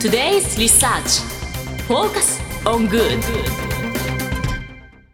Today's Research Focus on Good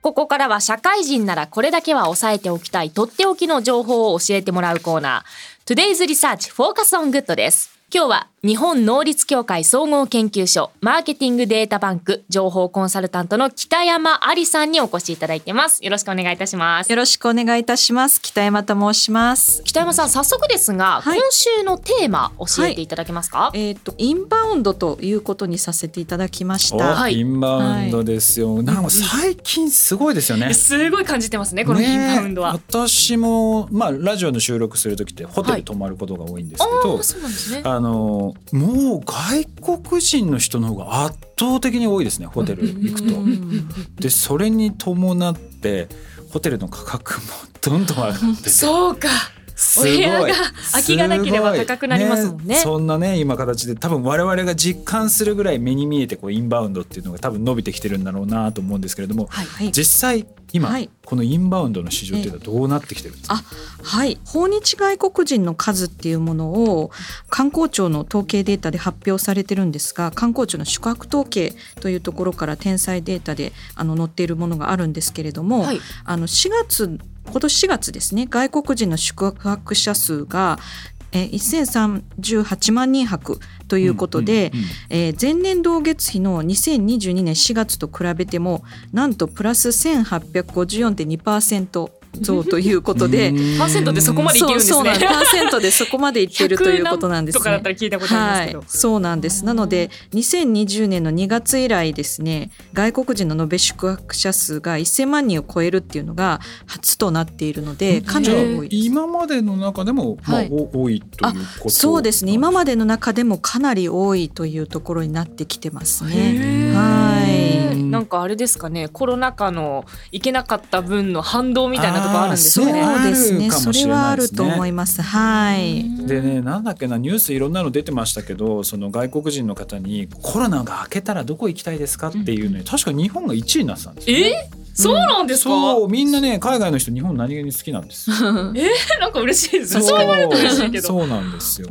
ここからは社会人ならこれだけは押さえておきたいとっておきの情報を教えてもらうコーナー Today's Research Focus on Good です今日は日本能率協会総合研究所マーケティングデータバンク情報コンサルタントの北山ありさんにお越しいただいてます。よろしくお願いいたします。よろしくお願いいたします。北山と申します。北山さん早速ですが、はい、今週のテーマ教えていただけますか、はい、えっ、ー、とインバウンドということにさせていただきました。はい、インバウンドですよ、なんか最近すごいですよね。すごい感じてますねこのインバウンドは、ね、私もまあラジオの収録する時ってホテル泊まることが多いんですけど、そうなんですねあのもう外国人の人の方が圧倒的に多いですねホテル行くと。でそれに伴ってホテルの価格もどんどん上がって。そうかお部屋が空きがなければ高くなりますもんね、ね、そんなね今形で多分我々が実感するぐらい目に見えてこうインバウンドっていうのが多分伸びてきてるんだろうなと思うんですけれども、はいはい、実際今、はい、このインバウンドの市場っていうのはどうなってきてるんですか、あはい。訪日外国人の数っていうものを観光庁の統計データで発表されてるんですが観光庁の宿泊統計というところから天才データであの載っているものがあるんですけれども、はい、あの4月今年4月ですね外国人の宿泊者数がえ1038万人泊ということで、え前年同月比の2022年4月と比べてもなんとプラス1854.2%増ということで、パーセントでそこまでいってるんですね。パーセントでそこまでいってるということなんですね。はい、そうなんです。なので2020年の2月以来ですね、外国人の延べ宿泊者数が1000万人を超えるっていうのが初となっているので、かなり多い今までの中でも、まあ、はい、多いということそうですね。今までの中でもかなり多いというところになってきてますね。はい。なんかあれですかね、コロナ禍の行けなかった分の反動みたいなとこあるんですね。そうですね。それはあると思います。はい。でね、なんだっけなニュースいろんなの出てましたけど、その外国人の方にコロナが明けたらどこ行きたいですかっていうのに、確か日本が1位になってたんですよ、ね。え？そうなんですか、そうみんなね海外の人日本何気に好きなんです え？ー、なんか嬉しいですそう。言われると嬉しいけど。そうなんですよ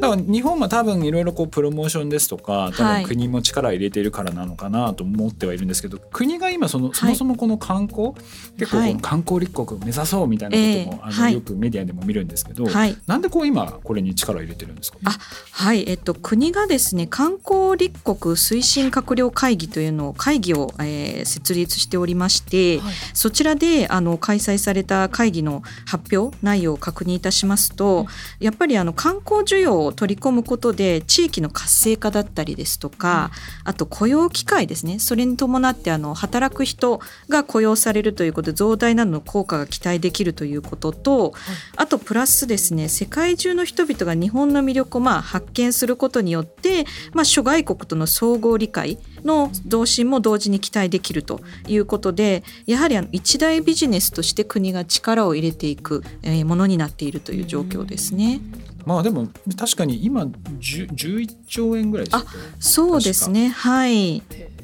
だから日本は多分いろいろこうプロモーションですとか多分国も力入れているからなのかなと思ってはいるんですけど、国が今そのそもそもこの観光、結構この観光立国を目指そうみたいなことも、あのよくメディアでも見るんですけど、はい、なんでこう今これに力を入れてるんですか？あはい。えっと国がですね観光立国推進閣僚会議というのを会議を、えー、設立しておりまして、はい、そちらであの開催された会議の発表内容を確認いたしますと、うん、やっぱりあの観光需要を取り込むことで地域の活性化だったりですとか、うん、あと雇用機会ですね。それに伴ってあの働く人が雇用されるということで増大などの効果が期待できるということと、あとプラスですね世界中の人々が日本の魅力をまあ発見することによって、まあ、諸外国との総合理解の増進も同時に期待できるということでやはりあの一大ビジネスとして国が力を入れていくものになっているという状況ですね。まあでも確かに今11兆円ぐらいですあそうですね。はい。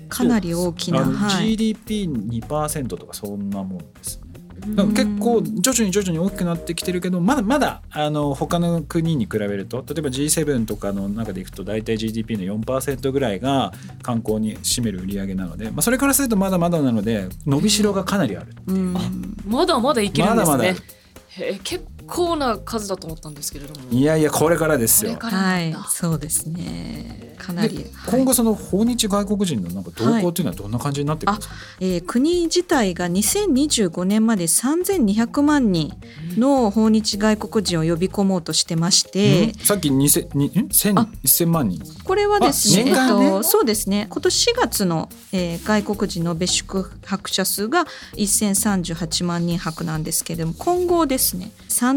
かなり大きな、はい、GDP2% とかそんなもんですね。結構徐々に徐々に大きくなってきてるけどまだまだあの他の国に比べると例えば G7 とかの中でいくと大体 GDP の4%ぐらいが観光に占める売り上げなので、まあ、それからするとまだまだなので伸びしろがかなりあるまだまだいけるんですね。まだまだ。結構な数だと思ったんですけれども。いやいやこれからですよ。はいそうですね。かなり今後その訪日外国人のなんか動向っていうのはどんな感じになってくるんですか、はい、えー、国自体が2025年まで3200万人の訪日外国人を呼び込もうとしてまして、うん、さっき1000万人。これはですね、ね、えっと、そうですね。今年4月の、えー、外国人の別宿泊者数が1038万人泊なんですけれども今後ですね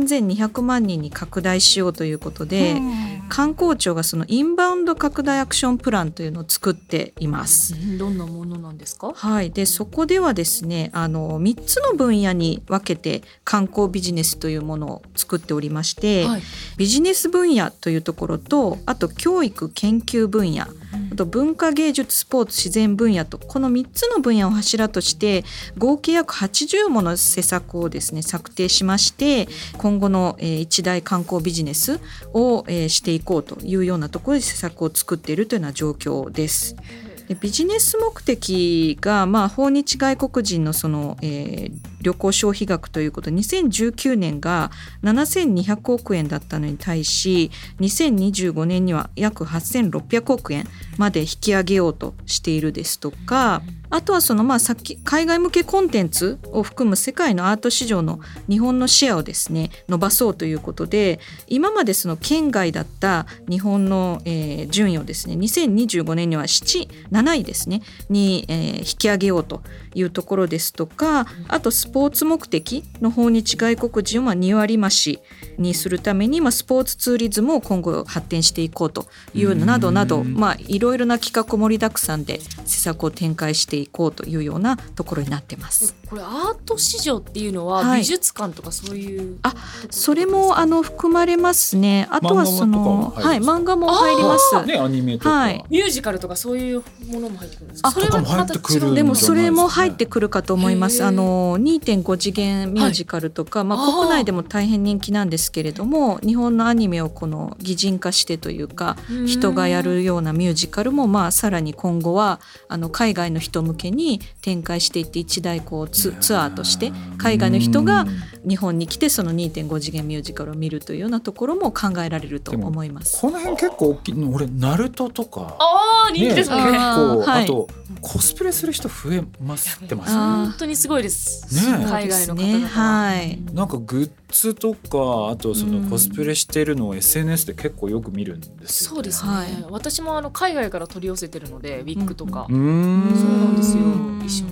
3200万人に拡大しようということで、観光庁がそのインバウンド拡大アクションプランというのを作っています。どんなものなんですか？はい、でそこではですね、あの3つの分野に分けて観光ビジネスというものを作っておりまして、はい、ビジネス分野というところと、あと教育研究分野あと文化芸術スポーツ自然分野とこの3つの分野を柱として合計約80もの施策をですね策定しまして今後の、一大観光ビジネスを、していこうというようなところで施策を作っているというような状況です。ビジネス目的が、まあ、訪日外国人のその、えー、旅行消費額ということ。2019年が7200億円だったのに対し2025年には約8600億円まで引き上げようとしているですとか。あとはそのまあさっき海外向けコンテンツを含む世界のアート市場の日本のシェアをですね伸ばそうということで今までその県外だった日本の、えー、順位をですね2025年には77位ですねに、えー、引き上げようというところですとかあとスポーツ目的の訪日外国人を2割増しにするために、まあ、スポーツツーリズムを今後発展していこうというなどなど、まあ、いろいろな企画盛りだくさんで施策を展開していこうというようなところになってます。これアート市場っていうのは美術館とかそういう、はい、あそれもあの含まれますね。あとはそのはい漫画も入ります。ねアニメとか、はい、ミュージカルとかそういうものも入ってくるんですか？それはまた違う。でもそれも入ってくるかと思います。あの2.5次元ミュージカルとか、はい、まあ国内でも大変人気なんですけれども、日本のアニメをこの擬人化してというか人がやるようなミュージカルもまあさらに今後はあの海外の人向けに展開していって一大こうツツアーとして海外の人が日本に来てその2.5次元ミュージカルを見るというようなところも考えられると思います。この辺結構大きい俺ナルトとか。あ人気ですね、ね、結構、はい、あとコスプレする人増えますってます、本当にすごいです。ね、海外の方々、ね、はい。なんかグッズとかあとそのコスプレしてるのを SNS で結構よく見るんですよ、ね、そうですね、はい、私もあの海外から取り寄せてるのでウィッグとか、うん、そうなんですよ。衣装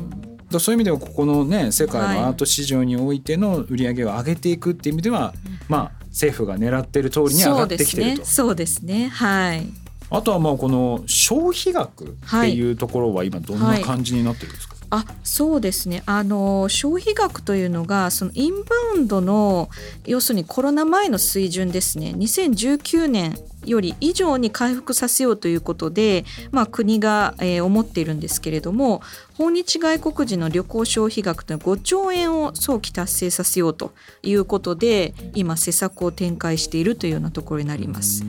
だそういう意味ではここのね世界のアート市場においての売り上げを上げていくっていう意味では、はい、まあ政府が狙っている通りに上がってきてると。そうですね、ね、はい。あとはまあこの消費額っていうところは今どんな感じになってるんですか、はいはい、あそうですね。あの消費額というのがそのインバウンドの要するにコロナ前の水準ですね。2019年より以上に回復させようということで、まあ、国が、えー、思っているんですけれども訪日外国人の旅行消費額というのは5兆円を早期達成させようということで今施策を展開しているというようなところになります。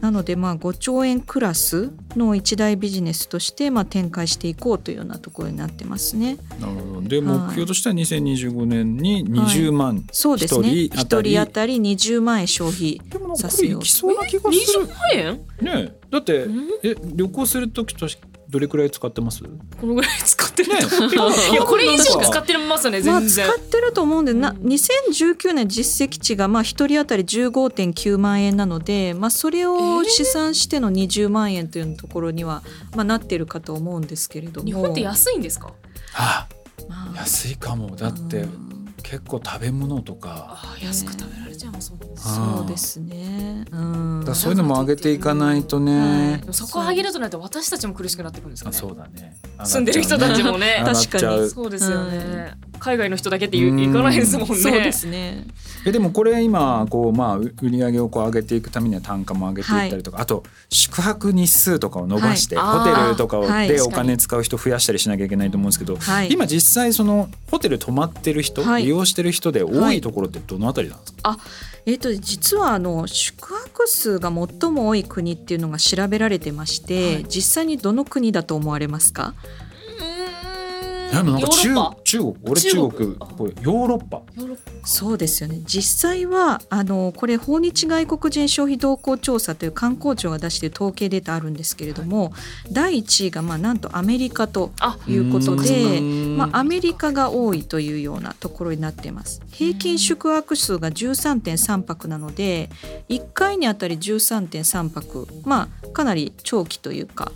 なのでまあ5兆円クラスの一大ビジネスとしてまあ展開していこうというようなところになってますね。なるほど。で、目標としては2025年に20万、はい、そうですね。1人当たり20万円消費させよう。そうな気がする。万円？ねだってえ旅行する時とどれくらい使ってます？このぐらい使ってる、ね、いや これ以上使ってますね全然、まあ、使ってると思うんでな2019年実績値がまあ1人当たり15.9万円なので、まあ、それを試算しての20万円というところには、まあ、なってるかと思うんですけれども。日本って安いんですか、はあ、まあ、安いかも。だって、結構食べ物とか。安く食べられちゃいますもんねそうですね、うん、だそういうのも上げていかないとね、はい、そこを上げるとなると私たちも苦しくなってくるんですかね。そうだね。住んでる人たちもね。確かに。そうですよね、海外の人だけっていかないですもんね。そうですねえでもこれ今こうまあ売り上げをこう上げていくためには単価も上げていったりとか、はい、あと宿泊日数とかを伸ばして、はい、ホテルとかでお金使う人増やしたりしなきゃいけないと思うんですけど、はい、今実際そのホテル泊まってる人、利用してる人で多いところってどのあたりなんですか、あえーと、実はあの宿泊数が最も多い国っていうのが調べられてまして、実際にどの国だと思われますか？なんか中中国？俺中国。ヨーロッパ。そうですよね。実際はあのこれ訪日外国人消費動向調査という観光庁が出している統計データあるんですけれども、はい、第1位がまあなんとアメリカということでまあ、アメリカが多いというようなところになっています。平均宿泊数が13.3泊なので1回にあたり13.3泊まあかなり長期というか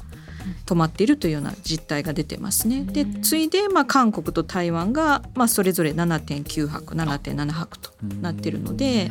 止まっているというような実態が出てますね。で次いでまあ韓国と台湾がまあそれぞれ7.9泊7.7泊となっているので、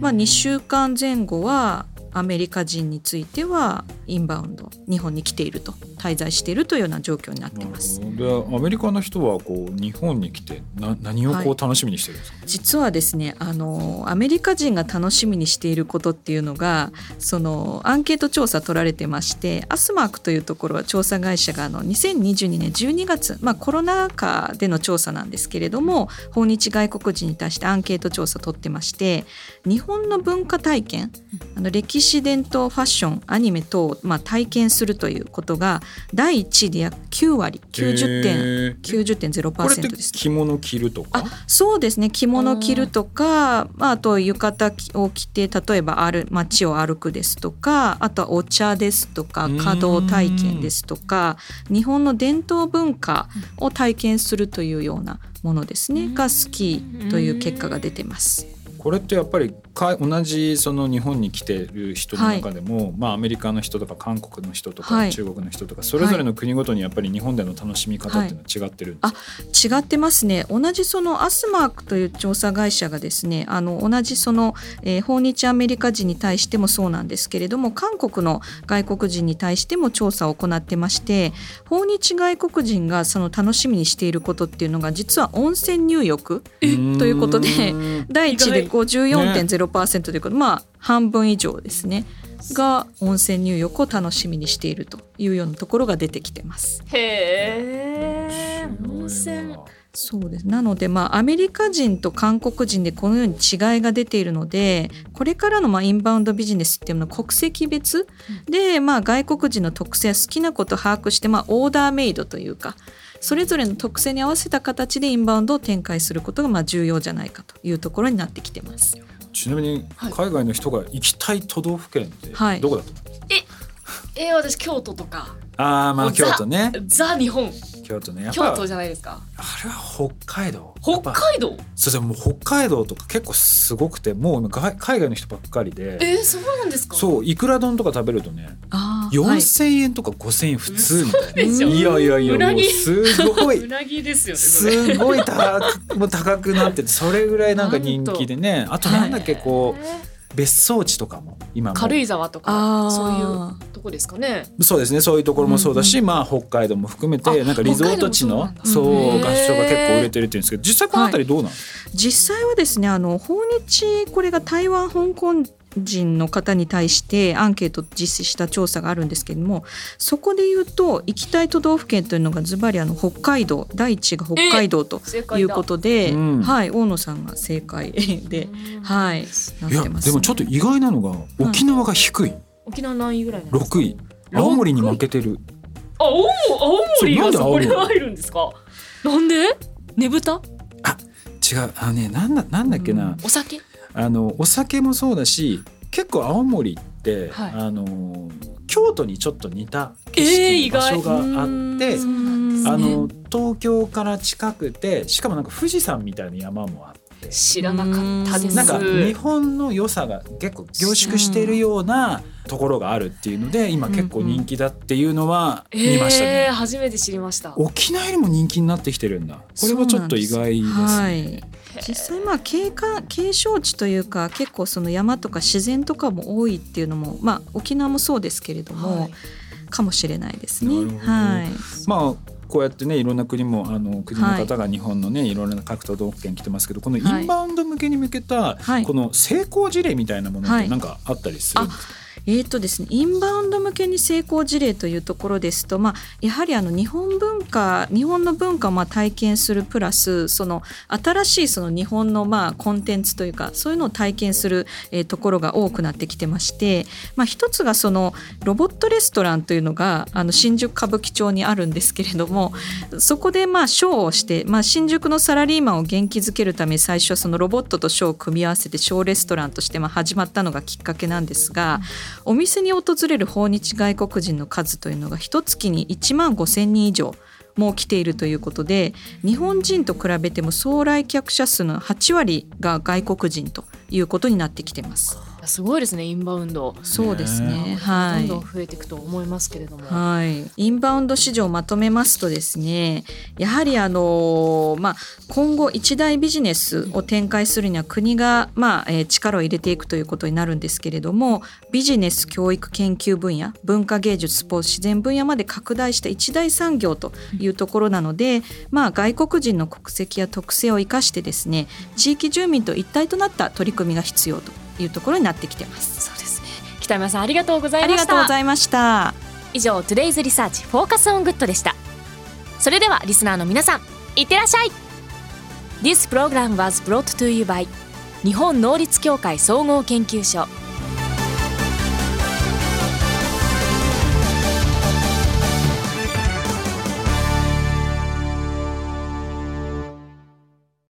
まあ、2週間前後はアメリカ人についてはインバウンド日本に来ていると滞在しているというような状況になっています。でアメリカの人はこう日本に来てな何をこう楽しみにしてるんですか、はい、実はですねあのアメリカ人が楽しみにしていることっていうのがそのアンケート調査取られてましてアスマークというところは調査会社があの2022年12月、まあ、コロナ禍での調査なんですけれども訪日外国人に対してアンケート調査取ってまして日本の文化体験あの歴史伝統ファッションアニメ等、まあ、体験するということが第1位で約9割90.0%です、着物着るとか？そうですね。着物着るとかまあ、あと浴衣を着て例えばある街を歩くですとかあとはお茶ですとか華道体験ですとか日本の伝統文化を体験するというようなものですね。が好きという結果が出てます。これってやっぱりか同じその日本に来てる人の中でも、はい、まあ、アメリカの人とか韓国の人とか、中国の人とかそれぞれの国ごとにやっぱり日本での楽しみ方っていうのは違ってるんですか、はい、あ違ってますね。同じそのアスマークという調査会社がですねあの同じその、えー、訪日アメリカ人に対してもそうなんですけれども韓国の外国人に対しても調査を行ってまして訪日外国人がその楽しみにしていることっていうのが実は温泉入浴ということで第一で54.0%ということ、ね、まあ半分以上ですね。が温泉入浴を楽しみにしているというようなところが出てきてます。へえ。温泉。そうです。なので、まあ、アメリカ人と韓国人でこのように違いが出ているのでこれからのまあインバウンドビジネスっていうのは国籍別で、まあ、外国人の特性や好きなことを把握して、まあ、オーダーメイドというかそれぞれの特性に合わせた形でインバウンドを展開することがまあ重要じゃないかというところになってきてます。ちなみに海外の人が行きたい都道府県ってどこだと思います、はい、ええ私京都とか。ああまあ京都ね。ザ日本京都ね。京都じゃないですか？あれは北海道。北海道？そうそうもう北海道とか結構すごくてもう海外の人ばっかりで。えー、そうなんですか？そういくら丼とか食べるとね4,000円とか5,000円普通みたいな、いやいやいやもうすごい。うなぎですよねすごい高 もう高くなっててそれぐらいなんか人気でね。あとなんだっけこう別荘地とかも今も。軽井沢とかそういうとこですかね。そうですね。そういうところもそうだし、うんうん、まあ北海道も含めてなんかリゾート地のそう合唱が結構売れてるっていうんですけど実際この辺りどうなん、はい、実際はですねあの訪日これが台湾香港人の方に対してアンケート実施した調査があるんですけれどもそこで言うと行きたい都道府県というのがズバリあの北海道第一が北海道ということで、はい、大野さんが正解で、はい、なってます、ね、でもちょっと意外なのが沖縄が低い、はい、沖縄何位ぐらいなんですか？6位。青森に負けてる。あ青森がそこに入るんですか？なんで？ねぶた？あ違う。あのねなんだなんだっけな、お酒？あのお酒もそうだし結構青森って、はい、あの京都にちょっと似た景色場所があって、えー、あの東京から近くてしかもなんか富士山みたいな山もあって。知らなかったです。なんか日本の良さが結構凝縮しているようなところがあるっていうので今結構人気だっていうのは見ましたね、えー、初めて知りました。沖縄よりも人気になってきてるんだ。これはちょっと意外ですね、はい。実際まあ景観景勝地というか結構その山とか自然とかも多いっていうのも、まあ、沖縄もそうですけれども、はい、かもしれないですね。はい、まあこうやってねいろんな国もあの国の方が日本のね、はい、いろんな各都道府県来てますけどこのインバウンド向けに向けた、この成功事例みたいなものって何かあったりするんですか、えーとですね、インバウンド向けに成功事例というところですと、まあ、やはりあの日本文化日本の文化をまあ体験するプラスその新しいその日本のまあコンテンツというかそういうのを体験する、えー、ところが多くなってきてまして、まあ、一つがそのロボットレストランというのがあの新宿歌舞伎町にあるんですけれどもそこでまあショーをして、まあ、新宿のサラリーマンを元気づけるため最初はそのロボットとショーを組み合わせてショーレストランとしてまあ始まったのがきっかけなんですが。お店に訪れる訪日外国人の数というのが一月に1万5千人以上も来ているということで日本人と比べても総来客者数の8割が外国人ということになってきてます。すごいですねインバウンド。そうですね。ね。はい。どんどん増えていくと思いますけれども、はい、インバウンド市場をまとめますとですねやはりあの、まあ、今後一大ビジネスを展開するには国が、まあえー力を入れていくということになるんですけれどもビジネス教育研究分野文化芸術スポーツ自然分野まで拡大した一大産業というところなので、まあ、外国人の国籍や特性を生かしてですね地域住民と一体となった取り組みが必要というところになってきてます。そうですね。北山さんありがとうございありがましたとうございました。以上 Today's Research フォーカスオングッドでした。それではリスナーの皆さんいってらっしゃい。This program was brought to you by 日本能率協会総合研究所